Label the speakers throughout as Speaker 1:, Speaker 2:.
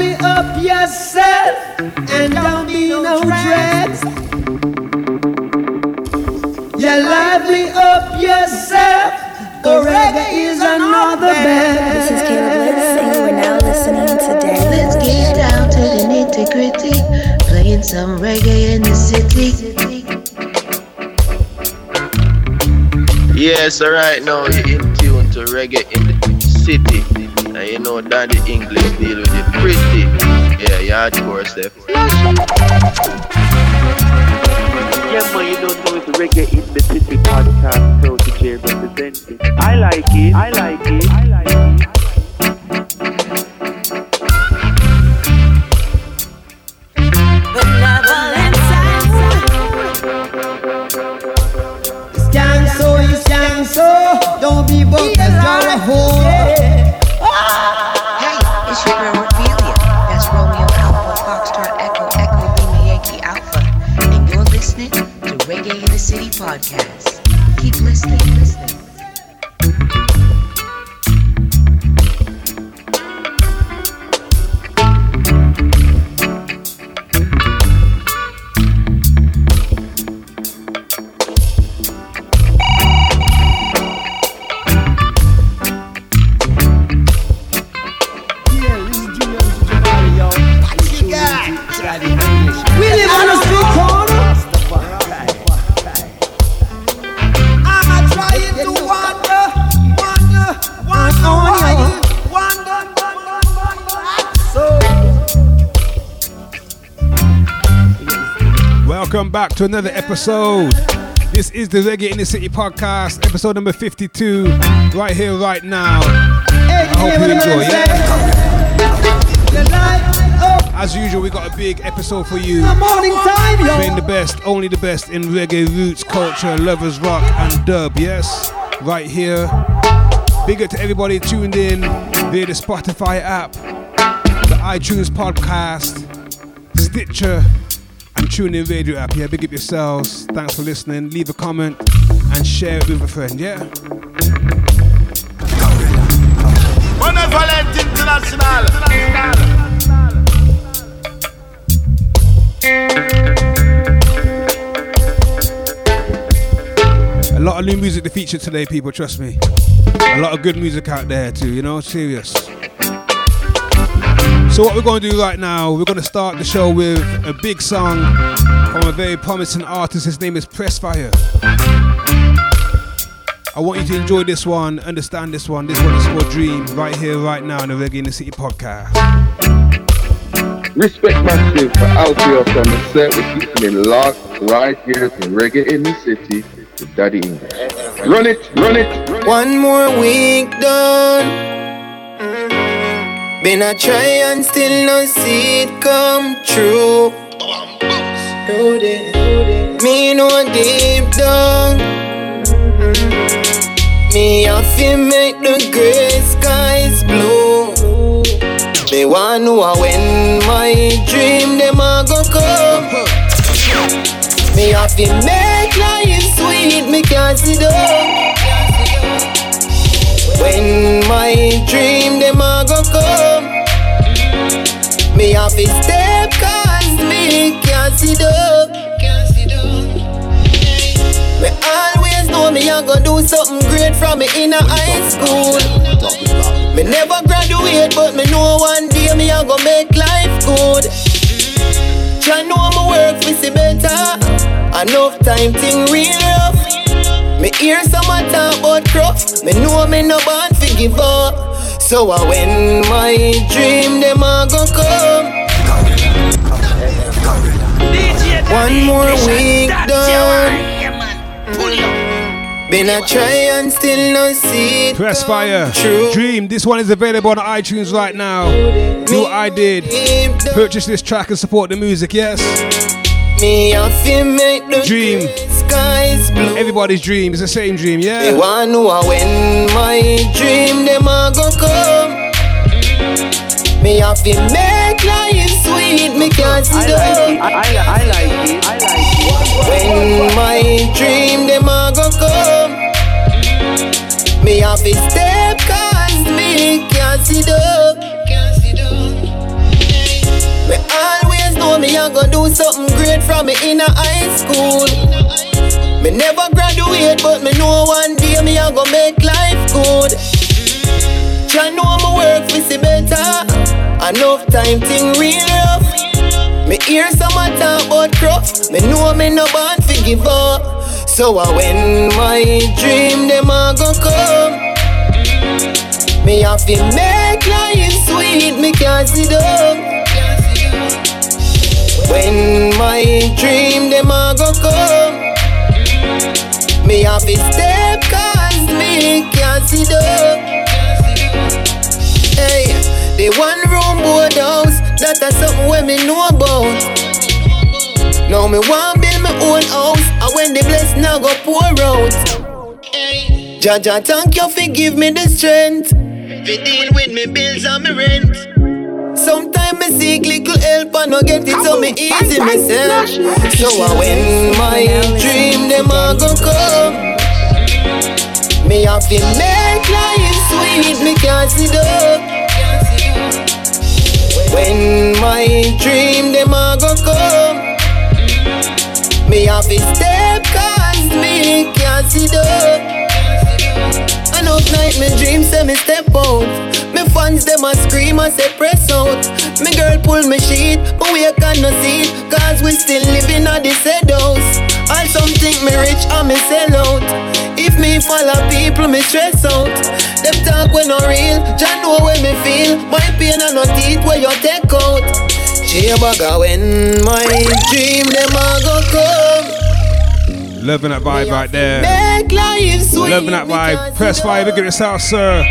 Speaker 1: Lively up yourself and don't be no dreads. Yeah, lively up yourself. The reggae is another bed.
Speaker 2: This is Caleb Let's Sing. We're now listening to Dan.
Speaker 3: Let's get down to the nitty gritty, playing some reggae in the city.
Speaker 4: Yes, alright now you're in tune to reggae in the city. And you know that the English deal with it pretty. Yeah, you hardcore stuff.
Speaker 5: Yeah, man, you don't know it's Reggae in the City podcast, so DJ representing. I like it, I like it, I like it.
Speaker 1: Stand so, you stand so. Don't be broke as you're a whore.
Speaker 3: Hey, it's your girl Ophelia. That's Romeo Alpha, Foxtrot Echo, Echo Lima Yankee Alpha. And you're listening to Reggae in the City podcast.
Speaker 6: Back to another episode. This is the Reggae in the City podcast, episode number 52, right here, right now. I hope you enjoy, yeah?
Speaker 1: saying? The light up
Speaker 6: As usual, we got a big episode for you.
Speaker 1: the morning time,
Speaker 6: Playing the best, only the best in reggae roots, culture, lovers rock, and dub, yes? Right here. Big up to everybody tuned in via the Spotify app, the iTunes podcast, Stitcher, and TuneIn Radio app. Yeah, big up yourselves. Thanks for listening. Leave a comment and share it with a friend, yeah?
Speaker 4: Benevolent International.
Speaker 6: A lot of new music to feature today, people, trust me. A lot of good music out there, too, you know, serious. So, what we're going to do right now, we're going to start the show with a big song from a very promising artist. His name is Pressfire. I want you to enjoy this one, understand this one. This one is called Dream, right here, right now, in the Reggae in the City podcast.
Speaker 7: Respect massive for Alfio from the set. We're keeping it locked right here to Reggae in the City with Daddy English. Run it, run it.
Speaker 8: One more week done. Been a try and still no see it come true. Me no deep down. Me have to make the gray skies blue. Me want know when my dream them a go come. Me have to make life sweet. Me can't sit down. When my dream them a go Me to step cause me can't sit up Me always know me a go do something great from me in a high school Me never graduate but me know one day me a go make life good Try know me work for see better Enough time thing real rough Me hear some talk about crop. Me know me no born fi give up. So uh, when my dream them a go come. One more week done. Been a try and still no see
Speaker 6: Press fire.
Speaker 8: true.
Speaker 6: Dream. This one is available on iTunes right now. Do what I did. Purchase this track and support the music, yes?
Speaker 8: Me a feel make the
Speaker 6: Dream.
Speaker 8: skies blue.
Speaker 6: Everybody's dream is the same dream,
Speaker 8: They
Speaker 6: yeah?
Speaker 8: want know when my dream them a go come. Me a feel make life sweet. Me can't
Speaker 5: I I, like it. I like it.
Speaker 8: When my dream them a go come. Me have to step cause me can't see the Me always know me a go do something great from me in a high school. Me never graduate but me know one day me a go make life good. Try know my work fi see better. Enough time thing real rough me hear some a talk about cruff Me know me no born fi give up. So uh, when my dream them a go come. Me have to make life sweet Me can't see them. When my dream them a go come. Me have to step cause me can't see them. Hey, the one room board house, that a something where me know about. Now me want build my own house, and when the blessing I go pour out. Jaja, thank you for give me the strength. To deal with me bills and me rent. Sometimes me seek little help and no get it, so me easy myself. So uh, when my dream them a go come. Me have to make life sweet, me can't see the When my dream them a go come. Me have to step cause me can't see the Enough night me dream say me step out. Me fans them a scream and say press out. Me girl pull me sheet, but we can no see it Cause we still living at the said house. All some think me rich and me sell out. If me follow people me stress out Jah know when me feel My pain and no teeth where you take out Chiabaga when my dream them a go come
Speaker 6: Loving that vibe right there.
Speaker 8: Make life sweet
Speaker 6: Loving that vibe. Press
Speaker 8: see
Speaker 6: fire, look at yourself, sir.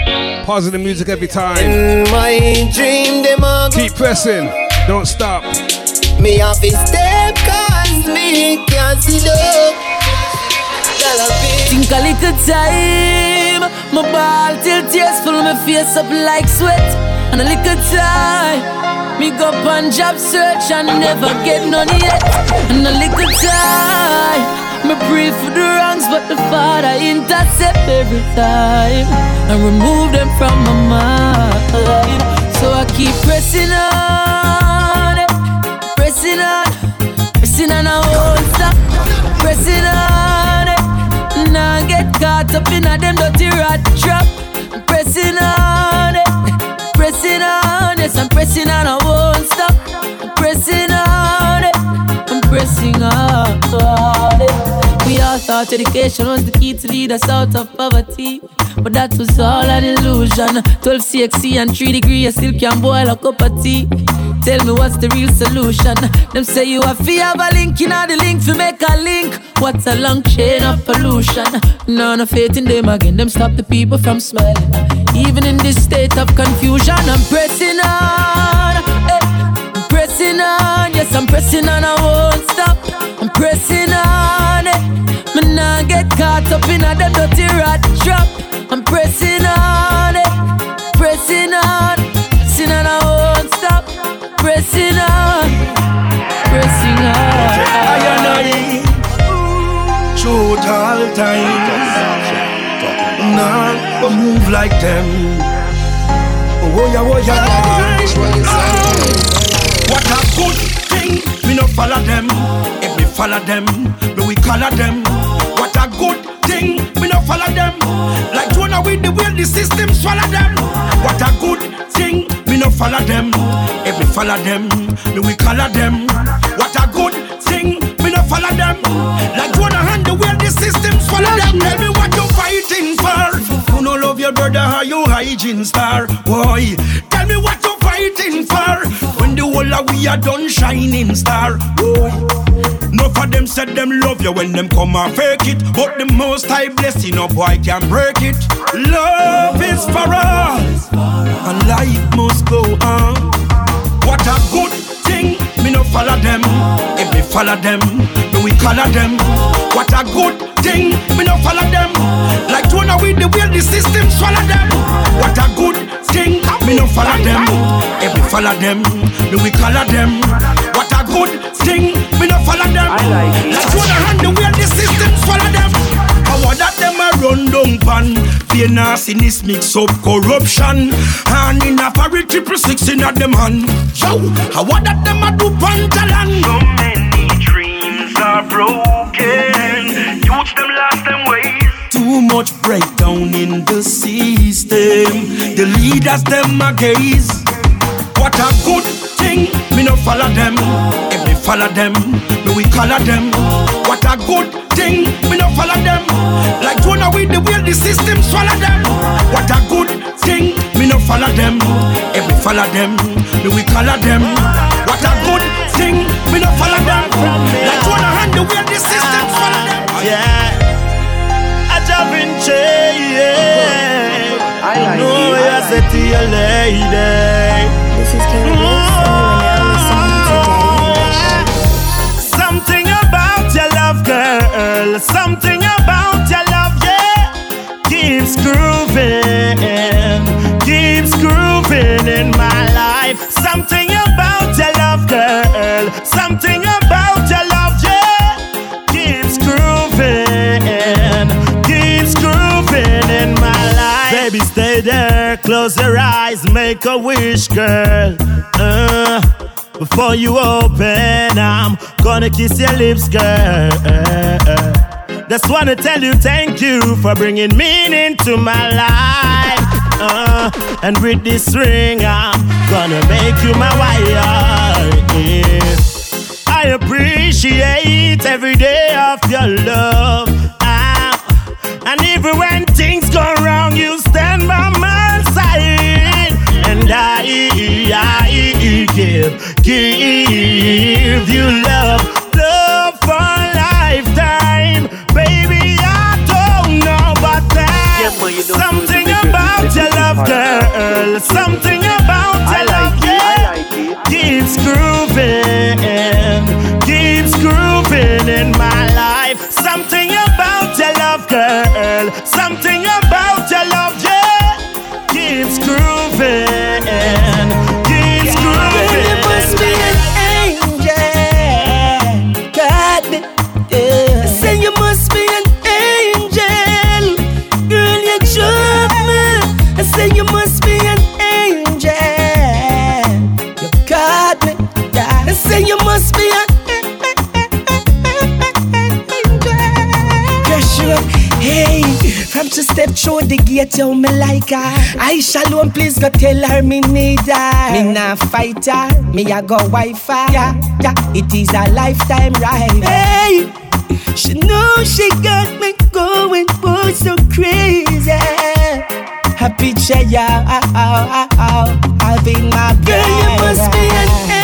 Speaker 6: Positive music every time.
Speaker 8: In my dream, them a go
Speaker 6: Keep pressing. Don't stop.
Speaker 8: Me have to step cause me can't see the Girl, I feel
Speaker 9: Think a little time, my ball till tears full my face up like sweat. And a little time, me go on job search and never get none yet. And a little time, me pray for the wrongs, but the Father intercept every time and remove them from my mind. So I keep pressing on, pressing on, pressing on, I won't stop, pressing on. Caught up in a them dirty rat trap. I'm pressing on it, pressing on, yes I'm pressing on, I won't stop. I'm pressing on it, I'm pressing on it. We all thought education was the key to lead us out of poverty. But that was all an illusion. 12 CXC and 3 degree, I still can boil a cup of tea. Tell me what's the real solution? Them say you have to have a link, you know the link to make a link. What's a long chain of pollution? None of faith in them again, them stop the people from smiling. Even in this state of confusion, I'm pressing on. eh, I'm pressing on, yes, I'm pressing on, I won't stop. I'm pressing on it. Me nah get caught up in a them dirty rat trap. I'm pressing on it, pressing on, pressing on, I won't stop. Pressing on, pressing on.
Speaker 1: I and I shoot all time. Nah, but move like them. Oh yeah, oh yeah. What a good thing, me no follow them. If me follow them, me we color them. What a good thing, me no follow them. Like Jonah with the way the system swallow them. What a good thing, me no follow them. If me follow them, me we color them. What a good thing, me no follow them. Like Jonah and the way the system swallow them. Tell me what you fighting for. You no love your brother, how you hygiene star, boy. Tell me what fighting for. When the whole of we are done shining star, boy. No for them said them love you when them come and fake it. But the most high blessing, no boy can break it. Love is for all, and life must go on. What a good thing, me no follow them. If me follow them, me we color them. What a good thing, me no follow them. Like Jonah with the way the system swallow them. What a good thing, me no follow them. If me follow them, me we color them. What a good thing, me no follow them. Like Jonah and the way the system swallow them. How that them a run down pan Fear nastiness mix up corruption And in a parry triple six in a them hand Yo, how that them a do pantalan So many dreams are broken Them them ways. Too much breakdown in the system. The leaders them a gaze. What a good thing, me no follow them. If me follow them, me we color them. What a good thing, me no follow them. Like Jonah with the way the system swallow them. What a good thing, me no follow them. If me follow them, me we color them. What a good thing, me no follow them. Like Jonah and the way the system swallow them
Speaker 10: Yeah, I jump in chain I know you said to your lady
Speaker 2: This is Kayla Bliss, and you are now listening to Daddy English.
Speaker 10: Something about your love, girl. Something about your love, yeah. Keeps grooving, keeps grooving in my life. Something about your love, girl. Something about Baby, stay there, close your eyes, make a wish, girl. Uh, before you open, I'm gonna kiss your lips, girl. Just wanna tell you thank you for bringing meaning to my life. Uh, and with this ring, I'm gonna make you my wife. Yeah. I appreciate every day of your love. Ah, and even when wrong, you stand by my side. And I, I give, give you love, love for a lifetime. Baby, I don't know about that.
Speaker 5: Yeah, you don't
Speaker 10: Something about your love, girl. Something about your love, yeah.
Speaker 5: I like it.
Speaker 10: Keeps grooving, keeps grooving in my life. Something about your love, girl. Something
Speaker 11: the gate, me like her. I shalom, please go tell her me need her. Me nah fight her, me a go wife her. Yeah, yeah, it is a lifetime ride. Hey, she know she got me going, boy, so crazy. Happy picture ya, oh, ah, oh, ah, oh, ah, oh, having my girl. You must be an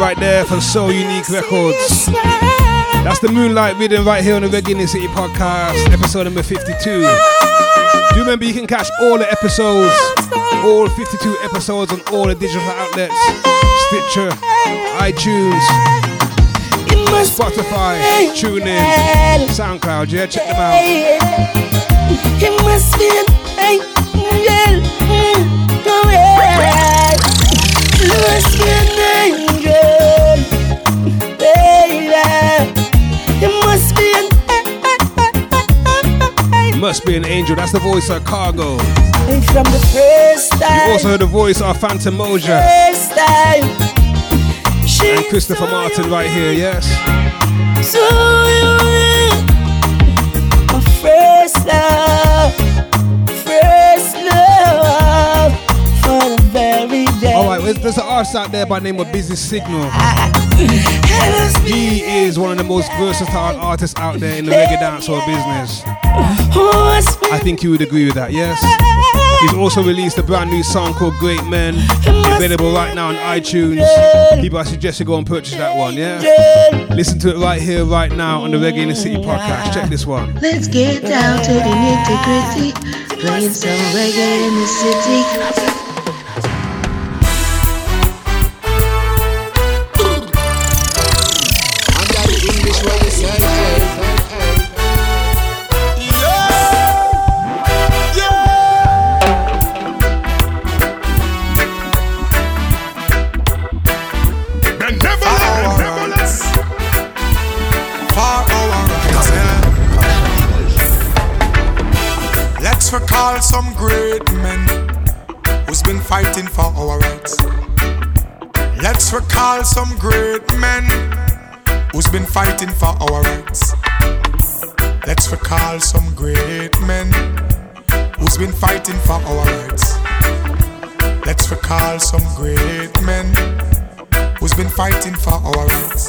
Speaker 6: right there from Soul Unique Records. That's the Moonlight Rhythm right here on the Reggae in the City podcast, episode number 52. Do remember you can catch all the episodes, all 52 episodes on all the digital outlets Stitcher, iTunes, Spotify, TuneIn, SoundCloud. Yeah, check them out.
Speaker 8: It must be an angel. Mm, it must be angel. Baby. It must be an
Speaker 6: Must be an angel. That's the voice of Cargo.
Speaker 8: And from the first time.
Speaker 6: You also heard the voice of Phantom Moja
Speaker 8: First time.
Speaker 6: and Christopher Martin right here. Yes.
Speaker 8: So you my first love, first love for the very day.
Speaker 6: All right, there's, artist out there by the name of Busy Signal. He is one of the most versatile artists out there in the reggae dancehall business. I think you would agree with that, yes? He's also released a brand new song called Great Men, available right now on iTunes. People, I suggest you go and purchase that one, yeah? Listen to it right here, right now on the Reggae in the City podcast. Check this one.
Speaker 3: Let's get down to the nitty gritty. Playing some reggae in the city.
Speaker 12: For our rights. Let's recall some great men who's been fighting for our rights. Let's recall some great men who's been fighting for our rights. Let's recall some great men who's been fighting for our rights.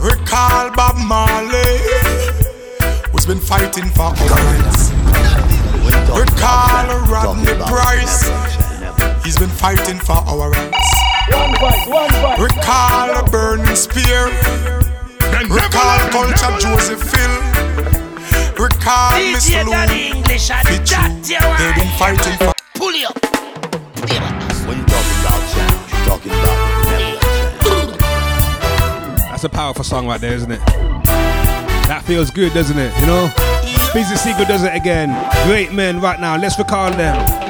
Speaker 12: Recall Bob Marley who's been fighting for our rights. He's been fighting for our rights. One voice, one voice. Recall a burning spear. Recall culture Joseph Hill. Recall Miss Lou. Fit you. They've been fighting for.
Speaker 13: Pull it up.
Speaker 14: When you're talking about sound, you're talking about
Speaker 6: That's a powerful song right there, isn't it? That feels good, doesn't it? You know? Busy Signal does it again. Great men right now. Let's recall them.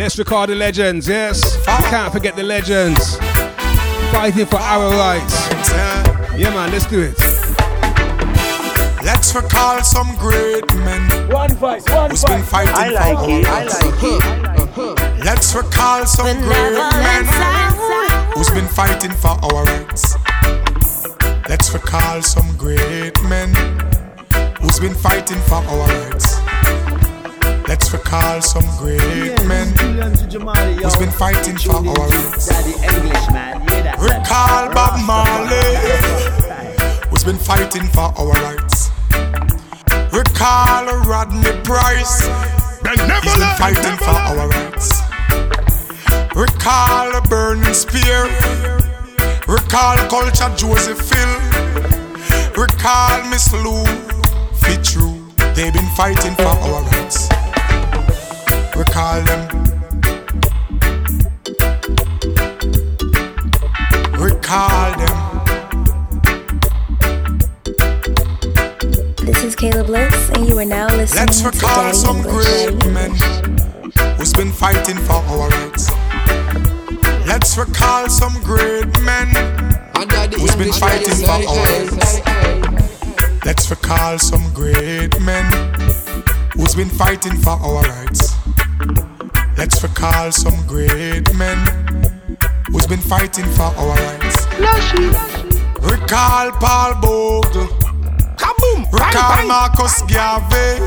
Speaker 6: Let's recall the legends, yes? I can't forget the legends. Fighting for our rights. Yeah, man, let's do it.
Speaker 12: Let's recall some great men.
Speaker 8: One voice, one
Speaker 12: who's been fighting
Speaker 8: I like
Speaker 12: for
Speaker 8: it,
Speaker 12: our
Speaker 8: I
Speaker 12: rights.
Speaker 8: like
Speaker 12: Let's recall some great men who's been fighting for our rights. Let's recall some great men who's been fighting for our rights. Let's recall some great men who's been fighting for our rights. Recall Bob Marley who's been fighting for our rights. Recall Rodney Price he's been fighting for our rights. Recall a burning spear. Recall culture Joseph Hill. Recall Miss Lou. Fit true. They've been fighting for our rights. Recall them. Recall them.
Speaker 2: This is Caleb Bliss, and you are now listening
Speaker 12: Let's
Speaker 2: to
Speaker 12: recall
Speaker 2: Daddy
Speaker 12: some
Speaker 2: English.
Speaker 12: great men who's been fighting for our rights. Let's recall some great men who's been
Speaker 15: English what you
Speaker 12: fighting for our rights. Let's recall some great men who's been fighting for our rights. Let's recall some great men who's been fighting for our rights. Recall Paul Bogle. Kaboom! Recall Marcus Garvey.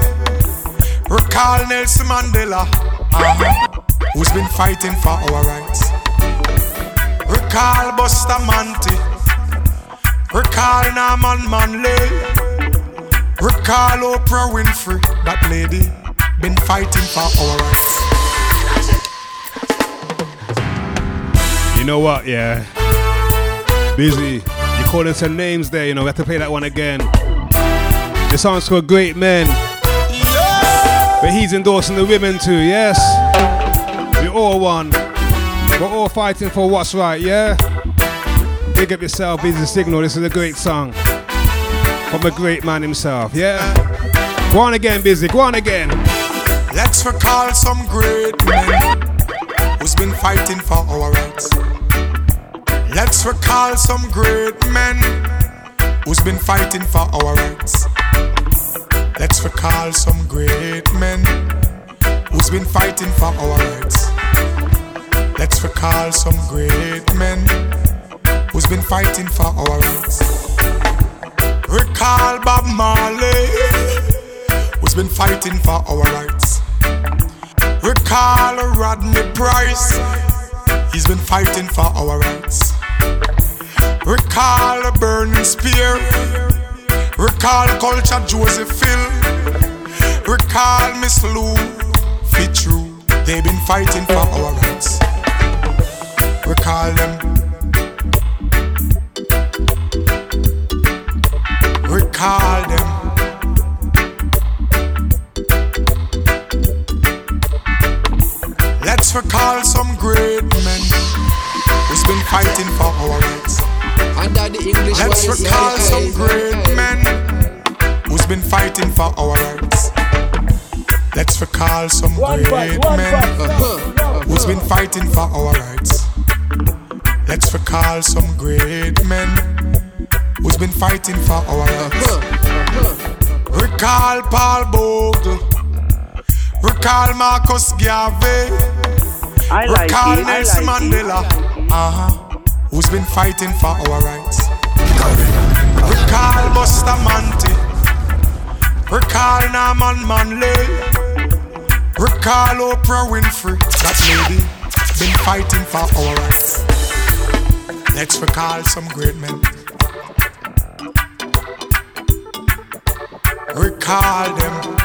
Speaker 12: Recall Nelson Mandela. uh-huh, who's been fighting for our rights. Recall Bustamante. Recall Norman Manley. Recall Oprah Winfrey. That lady been fighting for our rights.
Speaker 6: You know what, yeah? Busy. You calling some names there, you know, we have to play that one again. The song's called Great Men. But he's endorsing the women too, yes? We're all one. We're all fighting for what's right, yeah? Big up yourself, Busy Signal. This is a great song. From a great man himself, yeah? Go on again, Busy. Go on again.
Speaker 12: Let's recall some great men who's been fighting for our rights. Let's recall some great men who's been fighting for our rights. Let's recall some great men who's been fighting for our rights. Let's recall some great men who's been fighting for our rights. Recall Bob Marley who's been fighting for our rights. Recall Rodney Price, he's been fighting for our rights. Recall Burning Spear, recall Culture Joseph Hill, recall Miss Lou Fitzroy, they've been fighting for our rights. Recall them. Recall them. Let's recall some great men who's been fighting for our rights.
Speaker 15: Under the English
Speaker 12: Let's
Speaker 15: what
Speaker 12: recall
Speaker 15: say,
Speaker 12: some great men uh-huh. who's been fighting for our rights. Let's recall some great men who's been fighting for our uh-huh. rights. Let's recall some great men who's been fighting for our rights. Recall Paul Bogle. Recall Marcus Garvey.
Speaker 5: I like
Speaker 12: Recall
Speaker 5: it, I
Speaker 12: Nelson
Speaker 5: like it.
Speaker 12: Mandela. Uh-huh. Who's been fighting for our rights. Recall Bustamante. Recall Norman Manley. Recall Oprah Winfrey. That lady been fighting for our rights. Let's recall some great men. Recall them.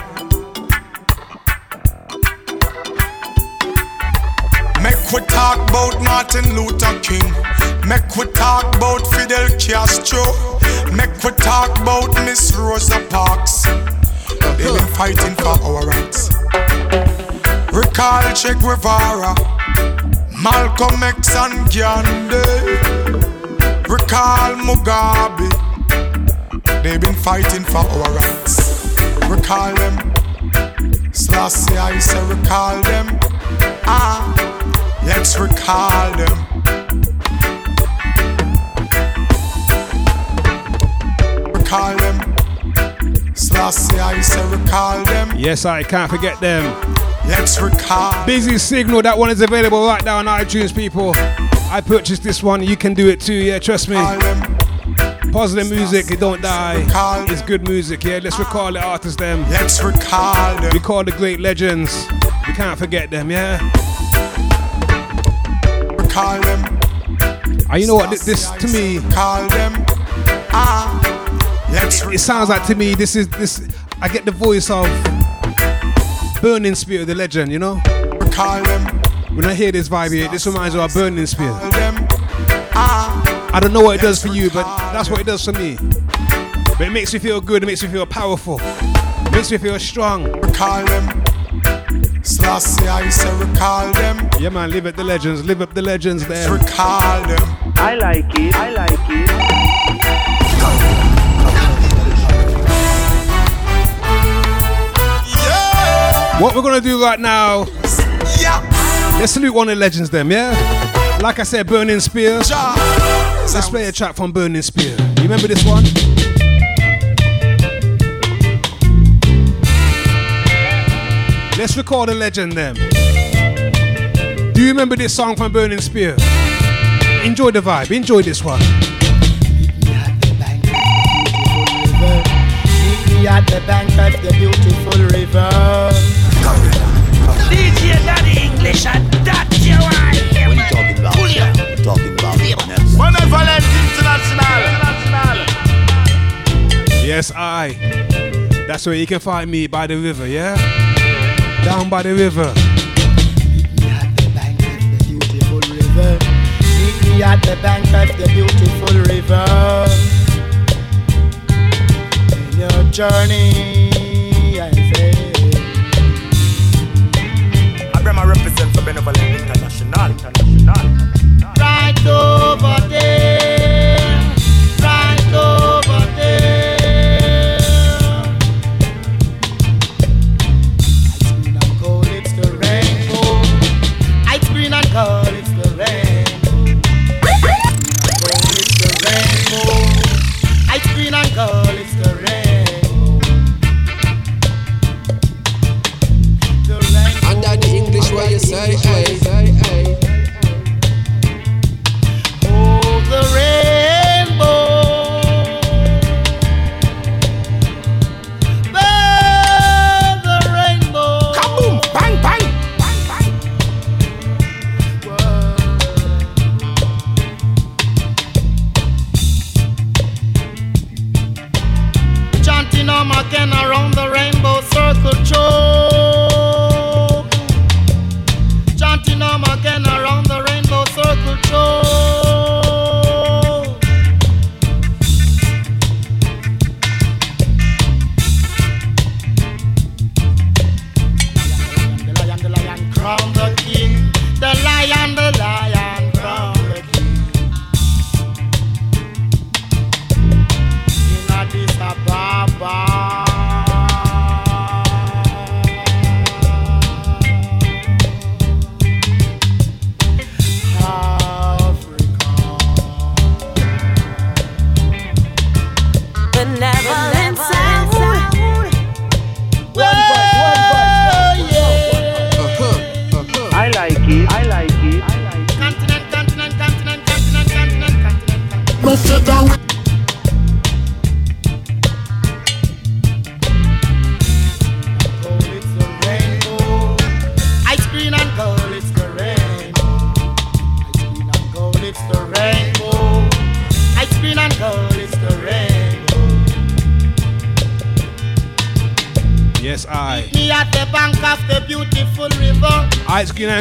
Speaker 12: Make we talk about Martin Luther King. Make we talk about Fidel Castro. Make we talk about Miss Rosa Parks. They've been fighting for our rights. Recall Che Guevara, Malcolm X and Gandhi. Recall Mugabe. They've been fighting for our rights. Recall them. Selassie, I say recall them. Ah, let's recall them. Recall them. I say recall them.
Speaker 6: Yes, I can't forget them.
Speaker 12: Let's recall.
Speaker 6: Busy Signal, that one is available right now on iTunes, people. I purchased this one, you can do it too, yeah, trust me. Positive music, it don't die. It's good music, yeah. Let's recall the artists, them.
Speaker 12: Let's recall them.
Speaker 6: We call the great legends. We can't forget them, yeah.
Speaker 12: Recall them.
Speaker 6: And you know what? This, this to me,
Speaker 12: Call them. Ah, let's
Speaker 6: it sounds like to me this is this. I get the voice of Burning Spear, the legend, you know. When I hear this vibe here, this reminds me of Burning Spear.
Speaker 12: Ah,
Speaker 6: I don't know what it does for you, but that's what it does for me. But it makes me feel good. It makes me feel powerful. It makes me feel strong.
Speaker 12: recall them. I say recall them.
Speaker 6: Yeah, man, live up the legends. Live up the legends there.
Speaker 12: Recall them.
Speaker 5: I like it, I like it.
Speaker 6: What we're gonna do right now,
Speaker 12: Yeah.
Speaker 6: let's salute one of the legends, them, yeah? Like I said, Burning Spear. Let's play a track from Burning Spear. You remember this one? Let's record a legend, them. Remember this song from Burning Spear? Enjoy the vibe, enjoy this one.
Speaker 13: At the bank of the beautiful river.
Speaker 10: DJ Daddy English and that you are here.
Speaker 14: What are you talking about? We're talking about.
Speaker 10: Benevolent International.
Speaker 6: Yes, I. That's where you can find me by the river, yeah? Down by the river.
Speaker 13: At the bank of the beautiful river. When you're
Speaker 16: journey. I say.
Speaker 17: Abraham represent for Benevolent International. International.
Speaker 16: Right over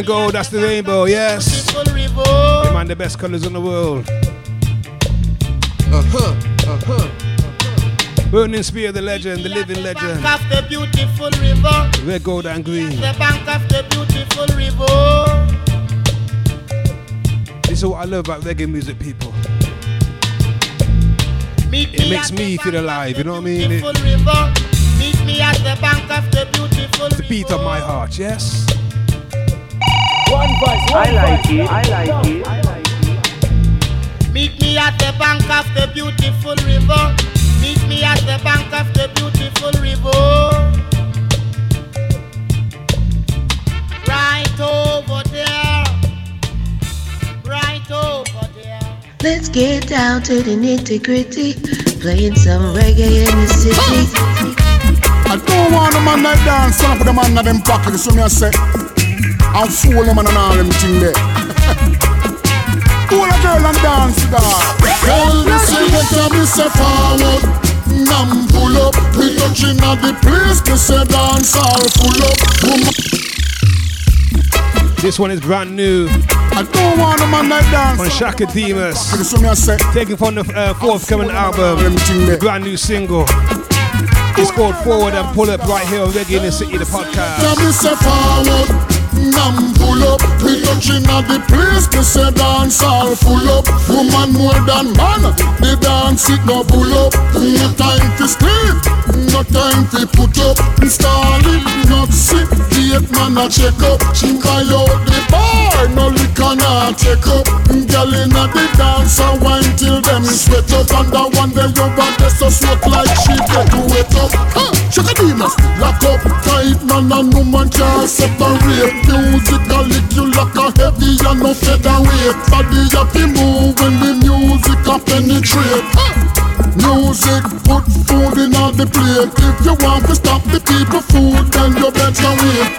Speaker 16: Ice green and gold,
Speaker 6: that's the rainbow, yes.
Speaker 16: Beautiful river.
Speaker 6: Man the best colors in the world.
Speaker 15: Uh-huh, uh-huh.
Speaker 6: Burning Spear, the legend, the living legend.
Speaker 16: Bank of the beautiful river.
Speaker 6: Red, gold, and green.
Speaker 16: The bank of the beautiful river.
Speaker 6: This is what I love about reggae music, people.
Speaker 16: Meet
Speaker 6: It makes me feel alive, you know what I mean? It,
Speaker 16: beautiful river. Meet me at the bank of the beautiful
Speaker 6: the beat of my heart, yes?
Speaker 16: One voice,
Speaker 5: I like it. I like it. I like it.
Speaker 16: Meet me at the bank of the beautiful river. Meet me at the bank of the beautiful river. Right over there. Right over there.
Speaker 3: Let's get down to the nitty gritty. Playing some reggae in the city.
Speaker 18: I don't want a man that dance up with the man that them pocket. So me I say, I'm fool them and all them thing there. Fool a girl and dance with her. Girl, me say what you me say forward. Nam pull up, we touching at the place. Me say dance all full up. Woman,
Speaker 6: This one is brand new.
Speaker 18: I don't want a man that dance.
Speaker 6: On Chaka Demus.
Speaker 18: So me I say,
Speaker 6: Taken from the uh, forthcoming album. The brand new single. It's called Forward and Pull Up right here on Reggae in the City, the podcast.
Speaker 18: Tell me say forward, nam pull up. We touching at the place, me say dance all full up. Woman more than man, the dance it no pull up. No time to sleep, no time to put up. Install it, not sit, gate man a check up. She buy out the bar, no liquor nah take up. Girl inna the dance and wine till them sweat up. And the one you want this so sweat like she get to wet up. Huh, Chaka Demus, lock up tight man and woman can't separate loose, it lick you like a heavy and no featherweight. Body up you move when the music can penetrate. Music put food in all the plate. If you want to stop the people food, then you better wait.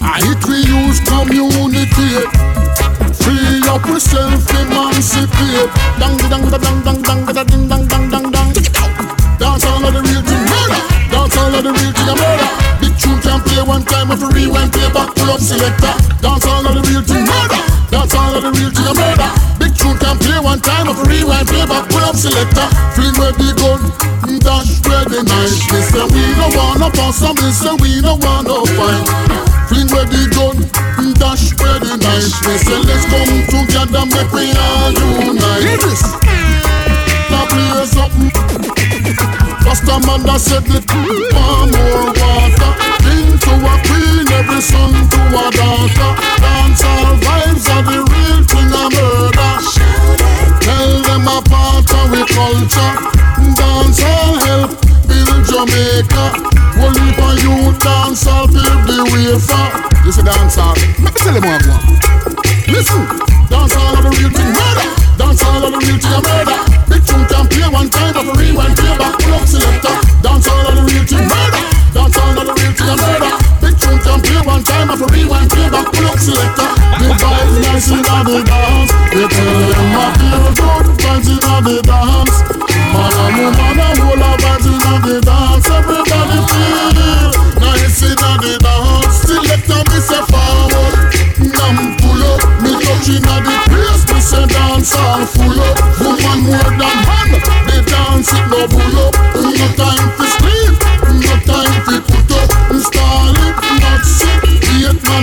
Speaker 18: I hit we use communicate. Free up yourself, emancipate. Dang, dang, dang, dang, dang, dang, ding, dang, dang, dang, dang. Dance all of the real to murder. Dance all of the real to murder. Big tune can play one time rewind back pull up selector. Dance all of the real thing murder. Dance all of the real thing a murder. Big tune can play one time, of rewind, back, pull up selector. Fling where the gun, dash where the knife. They say we no wanna pass, and they say we no wanna fight. Fling where the gun, dash where the knife. They say let's come together, make we all unite. Hear this. Now play something. Rasta man that said the want more water Into a queen, every son to a daughter. Dancehall vibes are the real thing a murder. Tell them apart our culture. Dancehall help build Jamaica. Well if a youth dancehall build the way for You see dancehall, let me tell you more. One Listen, dancehall are the real thing murder. Dancehall are the real thing a murder. Big tune can play one time but rewind play back pull up selector. Dancehall are the real thing murder. Dancehall are the real thing a murder play one time but rewind play back pull up selector The vibes nice in the dance. They tell them I feel good vibes in the dance. Man and woman and whole of vibes in the dance. Everybody feel nice in the dance. Selector me say forward Nam pull up Me touching at the place Me say dance all full up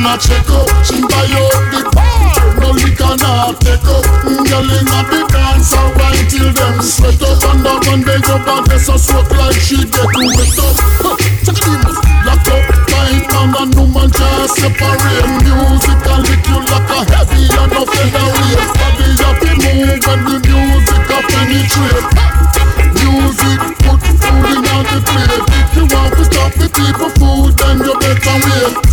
Speaker 18: Man a check up She buy out the bar No liquor not take up Girl in a the dance a wine till them sweat up. And up and they jump and guess a soak like she get wet up. Huh, Check the demons Lock up Tight man and woman just separate. Music and lick you like a heavy and a featherweight. Body up in move when the music a penetrate. Music put food in the plate. If you want to stop the people food then you better wait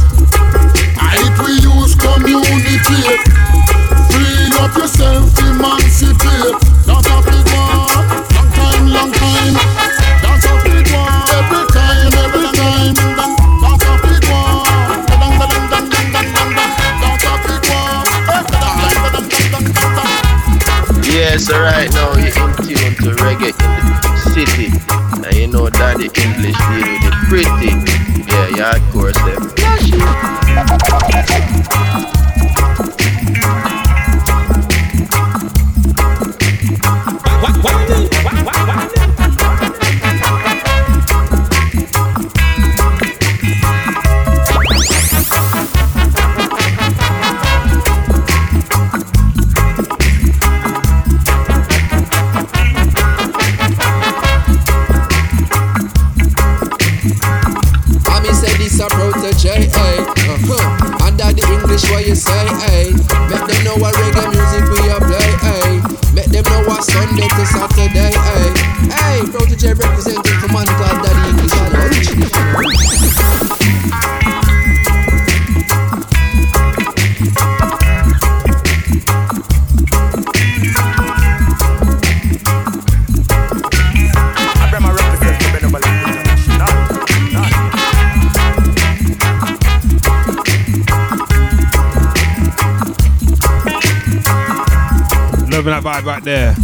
Speaker 6: vibe right there.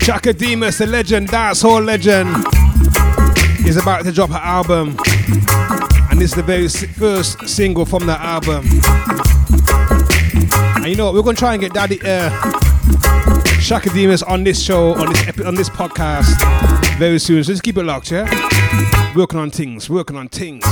Speaker 6: Chaka Demus, the legend, dancehall legend, is about to drop her album. And this is the very first single from that album. And you know what? We're gonna try and get Daddy uh, Chaka Demus on this show, on this epi- on this podcast very soon. So just keep it locked, yeah? Working on things, working on things.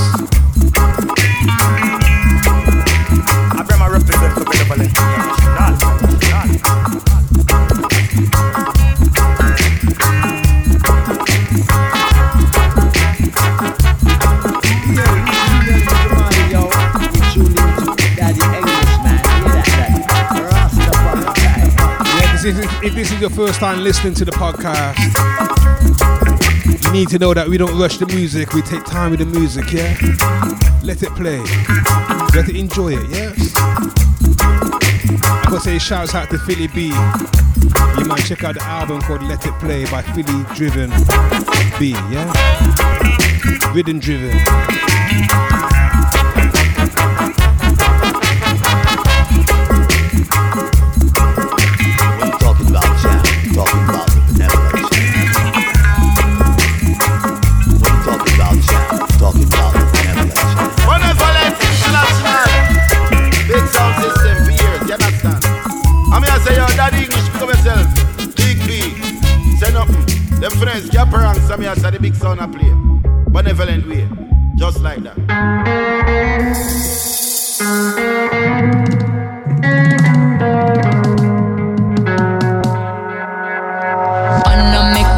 Speaker 6: If this is your first time listening to the podcast, need to know that we don't rush the music. We take time with the music, yeah? Let it play. Let it enjoy it, yes? I gotta say shouts out to Philly B. You might check out the album called Let It Play by Philly Driven B, yeah? Rhythm Driven.
Speaker 19: Big sound I play. Benevolent way. Just like that.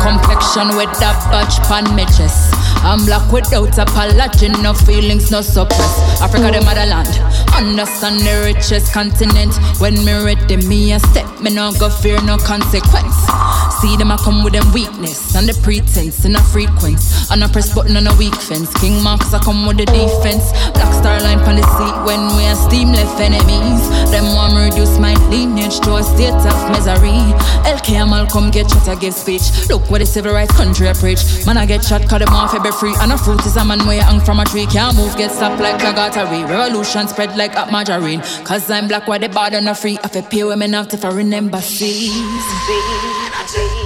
Speaker 20: Complexion with that patch pan me chest. I'm black without apology, no feelings, no suppress. Africa, the motherland. Understand the richest continent. When me ready, me a step, me no go fear no consequence. See them I come with them weakness and the pretense in a frequency. And I press button on a weak fence. King Marks I come with the defense. Black star line on the seat when we are steam left enemies. Them want reduce my lineage to a state of misery. LK Amal come get shot, I give speech. Look what the civil rights country I preach. Man, I get shot, cut them off, every free. And a fruit is a man where hang from a tree. Can't move, get stopped like a artery. Revolution spread like a margarine. Cause I'm black, why the border not free. I feel pay women out if I remember seas.
Speaker 19: Kaboom!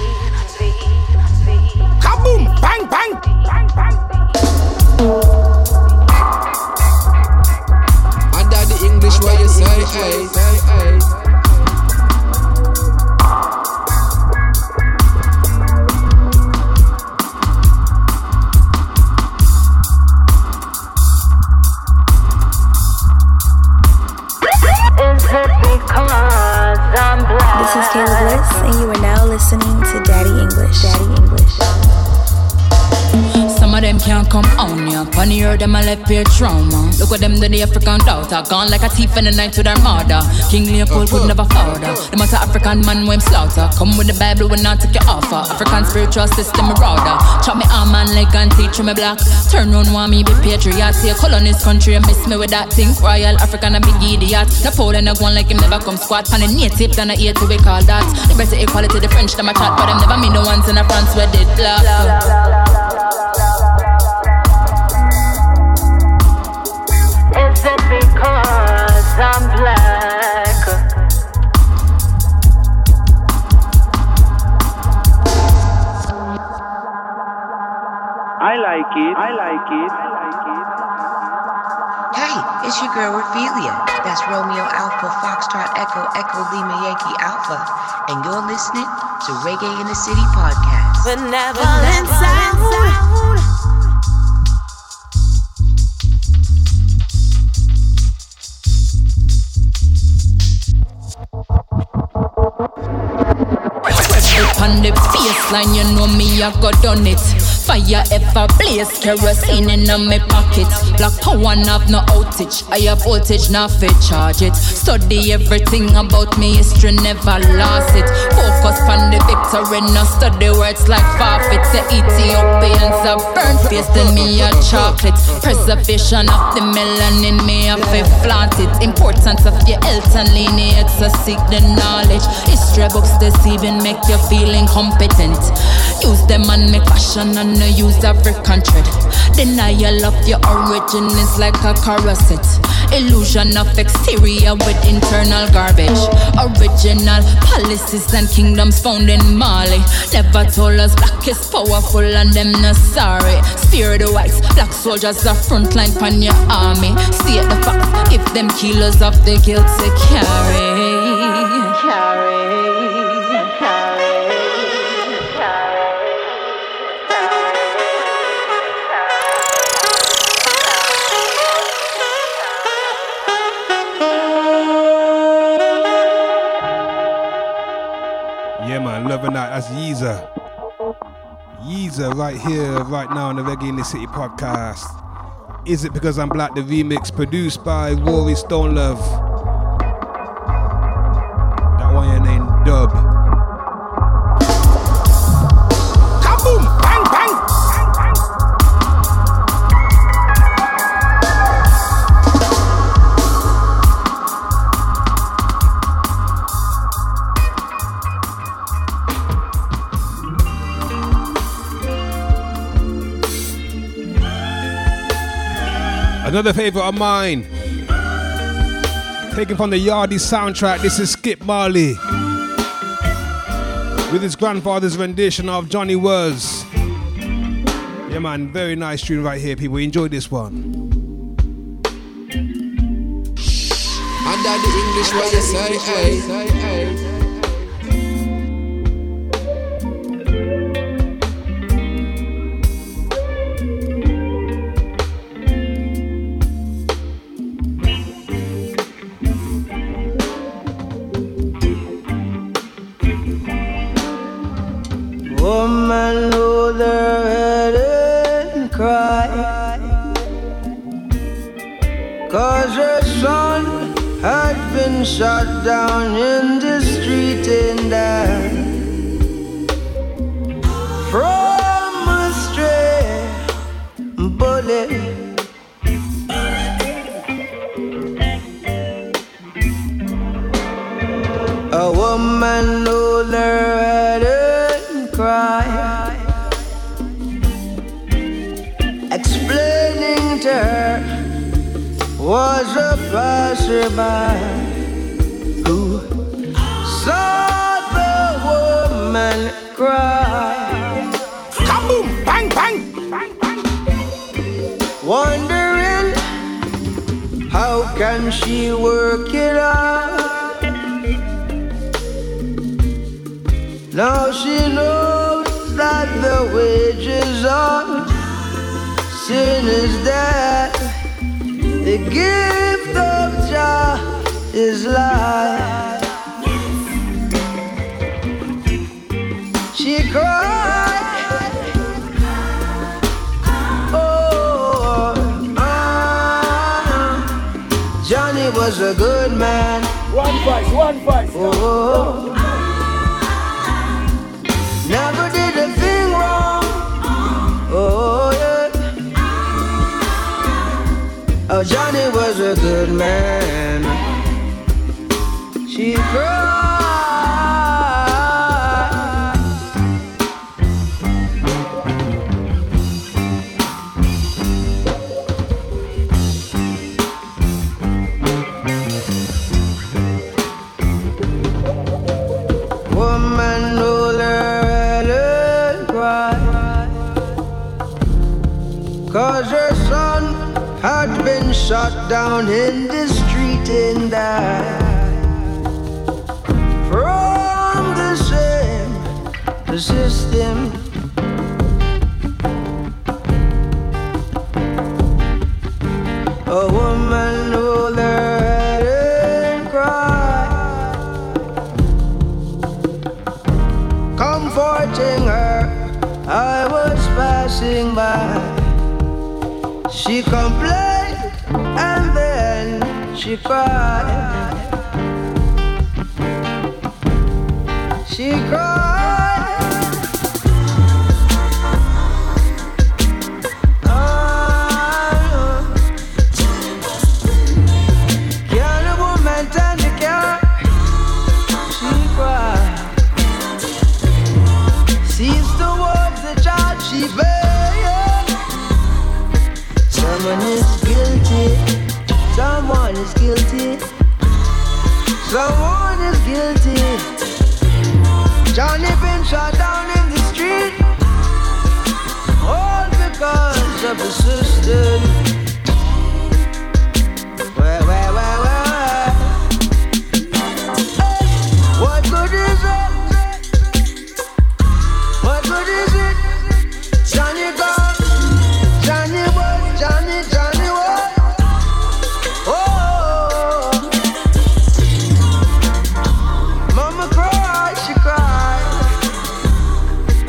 Speaker 20: Pure trauma. Look at them, do the African daughter. Gone like a thief in the night to their mother. King Leopold could never father. The matter African man when slaughter. Come with the Bible when I take your offer. African spiritual system marauder. Chop me arm and leg and teach me black. Turn round want me be patriot. See a colonist country and miss me with that thing. Royal African a big idiot. Napoleon a one like him never come squat. Pan a native than a ear to we call that. Liberty equality the French them a chat. But them never mean the ones in the France where did black.
Speaker 11: Is it because I'm black?
Speaker 5: I
Speaker 3: And you're listening to Reggae in the City podcast.
Speaker 11: Benevolent sound.
Speaker 20: On the baseline, you know me, I got done it. Fire ever blaze, kerosene in my pocket. Black power have no outage. I have voltage, not fit charge it. Study everything about me, history never lost it. Focus on the victory, no study words like forfeit. The Ethiopians have burnt face, then me a chocolate. Preservation of the melanin, me a fi flaunt it. Importance of your health and lineage, so seek the knowledge. History books deceiving, make you feel incompetent. Use them and make fashion and no use every country. Denial of your origin is like a corset. Illusion of exterior with internal garbage. Original policies and kingdoms found in Mali. Never told us black is powerful and them not sorry. Spear the whites, black soldiers are frontline pan your army. See the facts, give them kilos of the guilt carry.
Speaker 6: That's Yeezer. Yeezer right here, right now on the Reggae in the City podcast. Is it because I'm black? The remix produced by Rory Stone Love. That one your name Dub. Another favorite of mine. Taken from the Yardie soundtrack, this is Skip Marley. With his grandfather's rendition of Johnny Was. Yeah, man, very nice tune right here, people. Enjoy this one.
Speaker 15: Under the English, what say,
Speaker 21: cry. Cause her son had been shot down in the street and died from a stray bullet. A woman was a passerby who saw the woman cry. Kaboom! Bang! Bang! Wondering how can she work it out? Now she knows that the wages of sin is death. The gift of Jah is life. She cried. Oh, ah, Johnny was a good man.
Speaker 13: One voice, one voice.
Speaker 21: Oh, Johnny was a good man. She cried. Shot down in the street and died from the same the system. A woman her head and cry, comforting her. I was passing by. She complained she cried. She cried. Shot down in the street. All because of the system.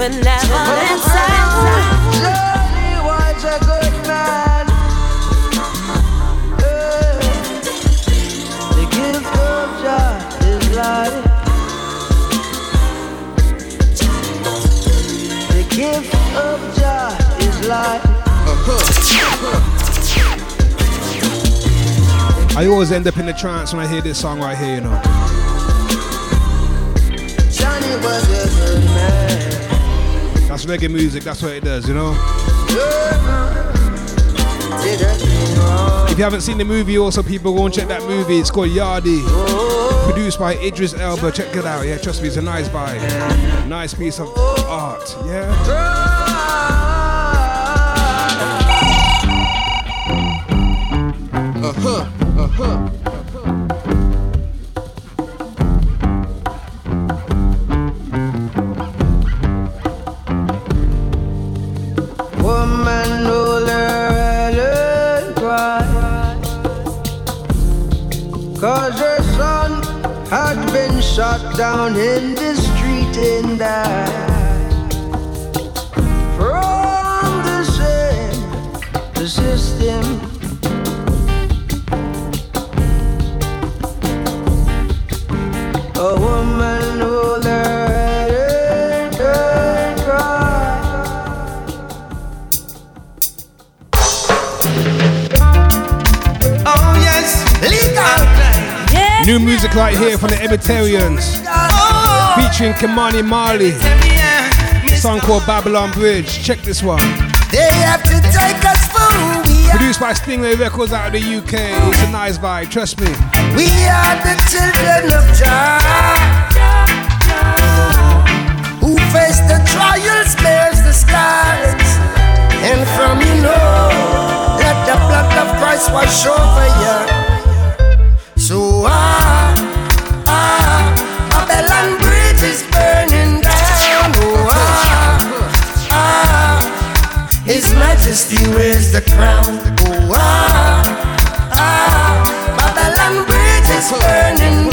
Speaker 11: Benevolent
Speaker 21: Johnny was a good man. The gift of Jah is life. The gift of Jah is life.
Speaker 6: I always end up in the trance when I hear this song right here, you know. That's reggae music, that's what it does, you know. If you haven't seen the movie, also people go and check that movie. It's called Yardie. Produced by Idris Elba. Check it out. Yeah, trust me, it's a nice buy. Nice piece of art. Yeah.
Speaker 15: Uh-huh, uh-huh.
Speaker 21: Woman down in the street and die. From the sand, the
Speaker 6: track right here from the Ebertarians featuring Ky-Mani Marley. Song called Babylon Bridge. Check this one.
Speaker 13: They have to take us for
Speaker 6: Produced by Stingray Records out of the UK. It's a nice vibe, trust me.
Speaker 13: We are the children of Jah. Who face the trials, bears the scars. And from you know, let the blood of Christ wash over you. So I majesty wears the crown. Oh, ah, ah, Babylon bridge is burning.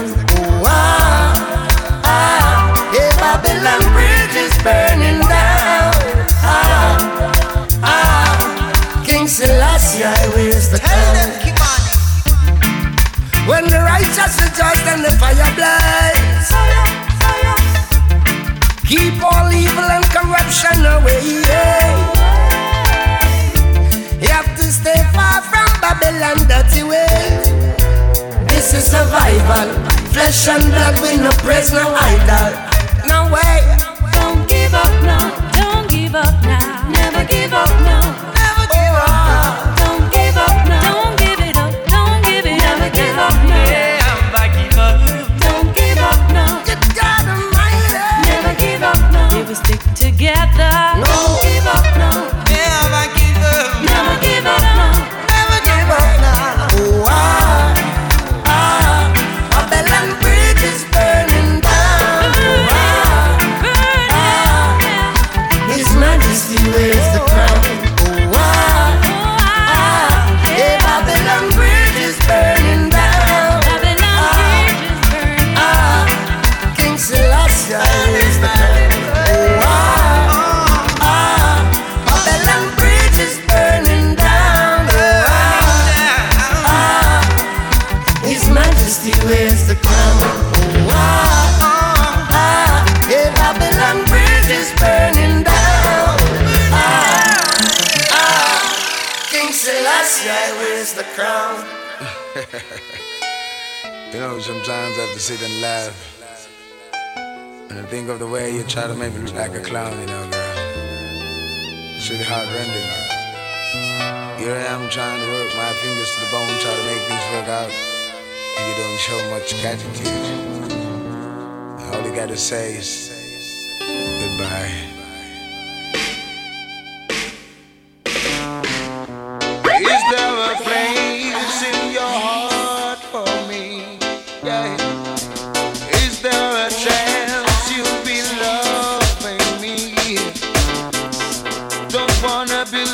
Speaker 13: corruption away. You have to stay far from Babylon dirty ways. This is survival. Flesh and blood, we no praise no idol.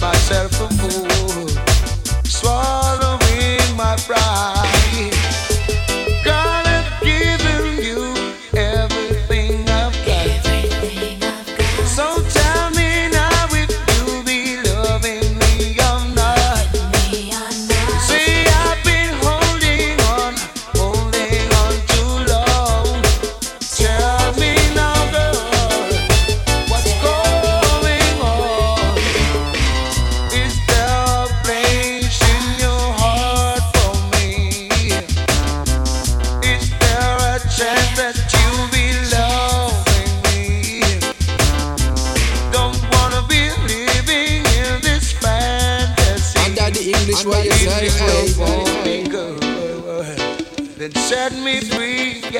Speaker 22: myself a fool.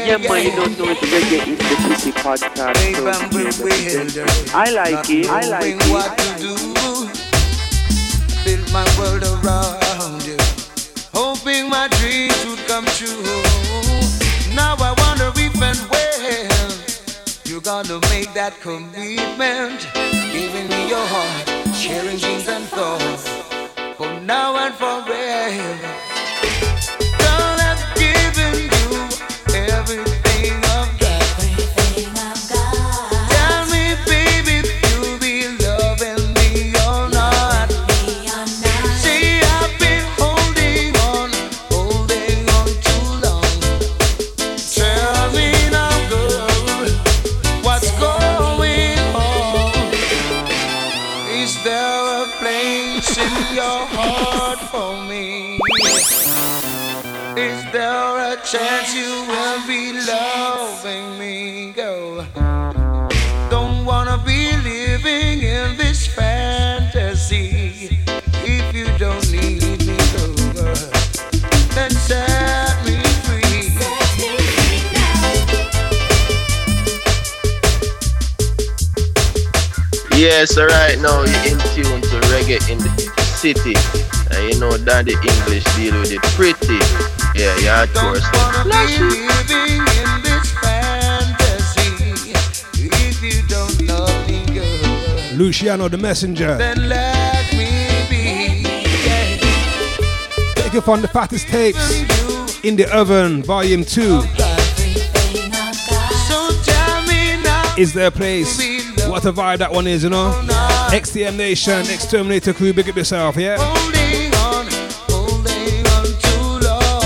Speaker 5: Yeah, man, you don't know it's Reggae in the City podcast. So I like it. I like it.
Speaker 22: what to do. Build my world around you. Hoping my dreams would come true. Now I wonder if and when you're gonna make that commitment. Giving me your heart, sharing dreams and thoughts. For now and forever.
Speaker 4: Yes, right now you're in tune to reggae in the city. And you know Daddy English deal with it pretty. Yeah, yeah, of course.
Speaker 22: Be living in this fantasy. If you don't love me, girl,
Speaker 6: Luciano the Messenger.
Speaker 22: then let me be. Yeah.
Speaker 6: Take it from the fattest tapes. In the Oven, Volume 2.
Speaker 22: So tell me now.
Speaker 6: Is there a place? What a vibe that one is, you know? XTM Nation, Exterminator Crew, big up yourself, yeah?
Speaker 22: Holding on, holding on too long.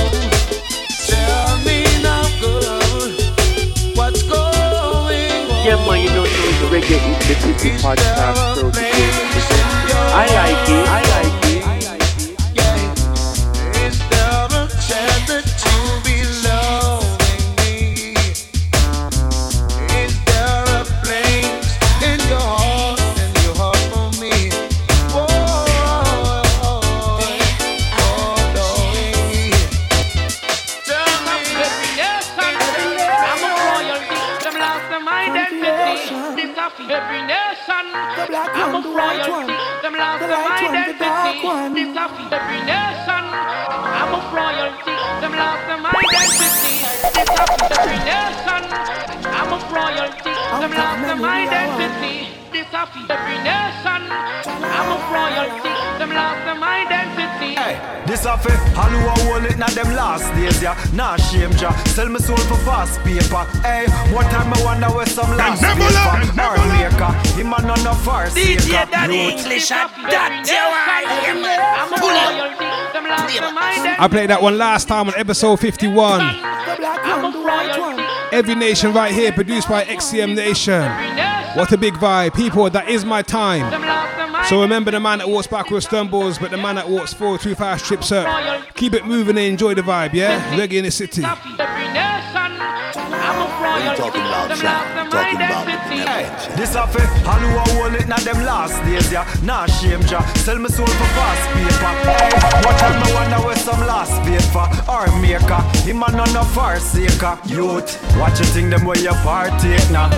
Speaker 22: Tell me now, girl, what's going on?
Speaker 5: Yeah, man, you don't know it's Reggae in the City podcast. So I like it. I
Speaker 10: Sell me soul for fast paper. Hey, one time I wonder where some last
Speaker 1: never
Speaker 10: paper.
Speaker 1: learn,
Speaker 10: Or maker, him a none of our
Speaker 23: DJ Daddy
Speaker 10: Youth.
Speaker 23: English and that I'm a royalty. Them lost them identity.
Speaker 6: I played that one last time on episode 51.
Speaker 23: I'm a royalty.
Speaker 6: Every Nation right here, produced by XTM Nation. What a big vibe. People, that is my time. So remember the man that walks backwards stumbles, but the man that walks forward too fast trips up. Keep it moving and enjoy the vibe, yeah? Reggae in the city.
Speaker 23: Every nation. I'm
Speaker 14: talking about,
Speaker 23: Them
Speaker 14: Sean? Talking about
Speaker 23: identity.
Speaker 10: Hey, this a fi all who a hold it now them last days, yeah. Nah shame ja. Sell me soul for fast paper. Hey, one time I wonder where some last paper. Or maker, him a none of our saker. Youth, watch you think them where you partake now.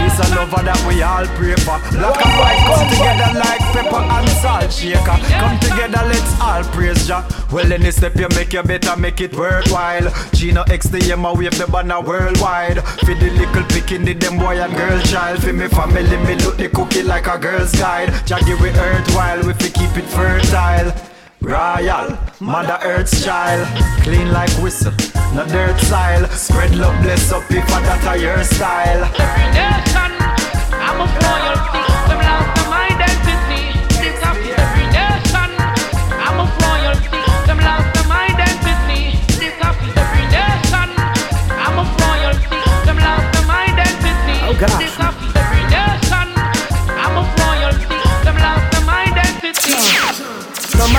Speaker 10: Peace and love that we all pray for. Black and white come together like pepper and salt shaker. Come together, let's all praise Jah. Well, any step you make, you better make it worthwhile. Gino XTM, I wave the banner worldwide. For the little picking, the them boy and girl child. For me family, me look the cookie like a girl's guide. Jah give we earth while we fi keep it fertile. Royal, Mother Earth's child, clean like whistle, no dirt style. Spread love, bless up if that a your style.
Speaker 23: Every nation. I'm a royalty. Them lost them identity. This a fee. Every nation. I'm a royalty. Them lost them identity. This a fee. Every nation. I'm a royalty. Them lost them identity.
Speaker 13: Oh, gosh.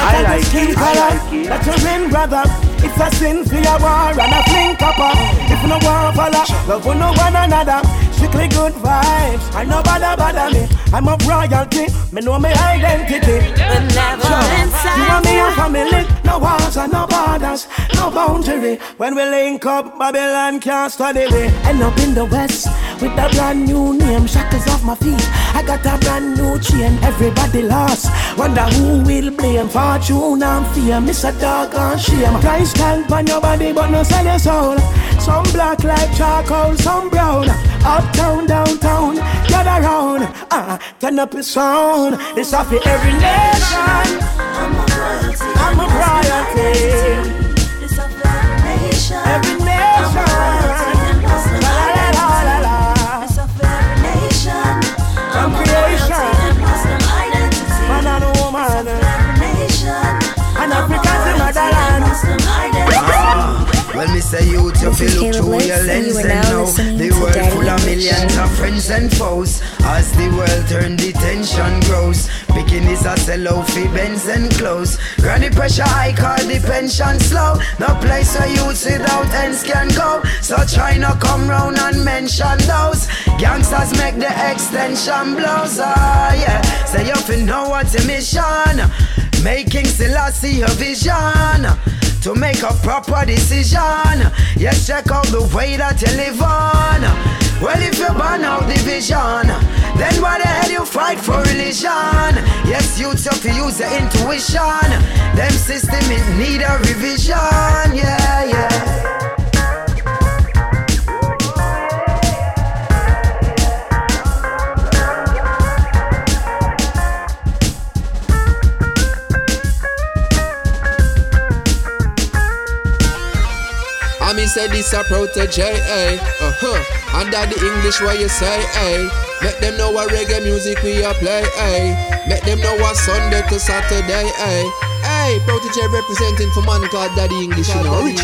Speaker 5: I like
Speaker 13: skin
Speaker 5: it, I
Speaker 13: color,
Speaker 5: like it.
Speaker 13: that you win, brother. It's a sin for your war and a fling copper. If no war follow, love for no one another.
Speaker 24: Strictly good vibes. I know bother bother me. I'm of royalty. Me know my identity.
Speaker 11: Benevolent
Speaker 24: You and me a family. No walls and no borders, no boundary. When we link up, Babylon can't study me. End up in the west with a brand new name. Shackles off my feet. I got a brand new chain. Everybody lost. Wonder who will blame. Fortune and fear. Miss a dog and shame. Price tag on your body, but no sell your soul. Some black like charcoal, some brown. Uptown, downtown, get around. Ah, turn up the sound. It's off for every nation. I'm a royalty. Every
Speaker 25: Well, me say you to feel look through your lens
Speaker 13: you
Speaker 25: and
Speaker 13: now
Speaker 25: the world full of millions of friends and foes. As the world turn, the tension grows. Picking is a sell out for Benz and clothes. Granny pressure high, call the pension slow. No place where youths without ends can go. So try not come round and mention those. Gangsters make the extension blows. Ah, yeah. Say you fi know what's your mission. Making Selassie a vision to make a proper decision. Yes, check out the way that you live on. Well, if you burn out division, then why the hell you fight for religion? Yes, you have to use your intuition. Them system it need a revision. Yeah, yeah.
Speaker 15: Say this a protege, eh? Uh huh. Under the English what you say, eh? Make them know what reggae music we a play, eh? Make them know what Sunday to Saturday, eh? Hey, protege representing for man called Daddy English, you know, rich.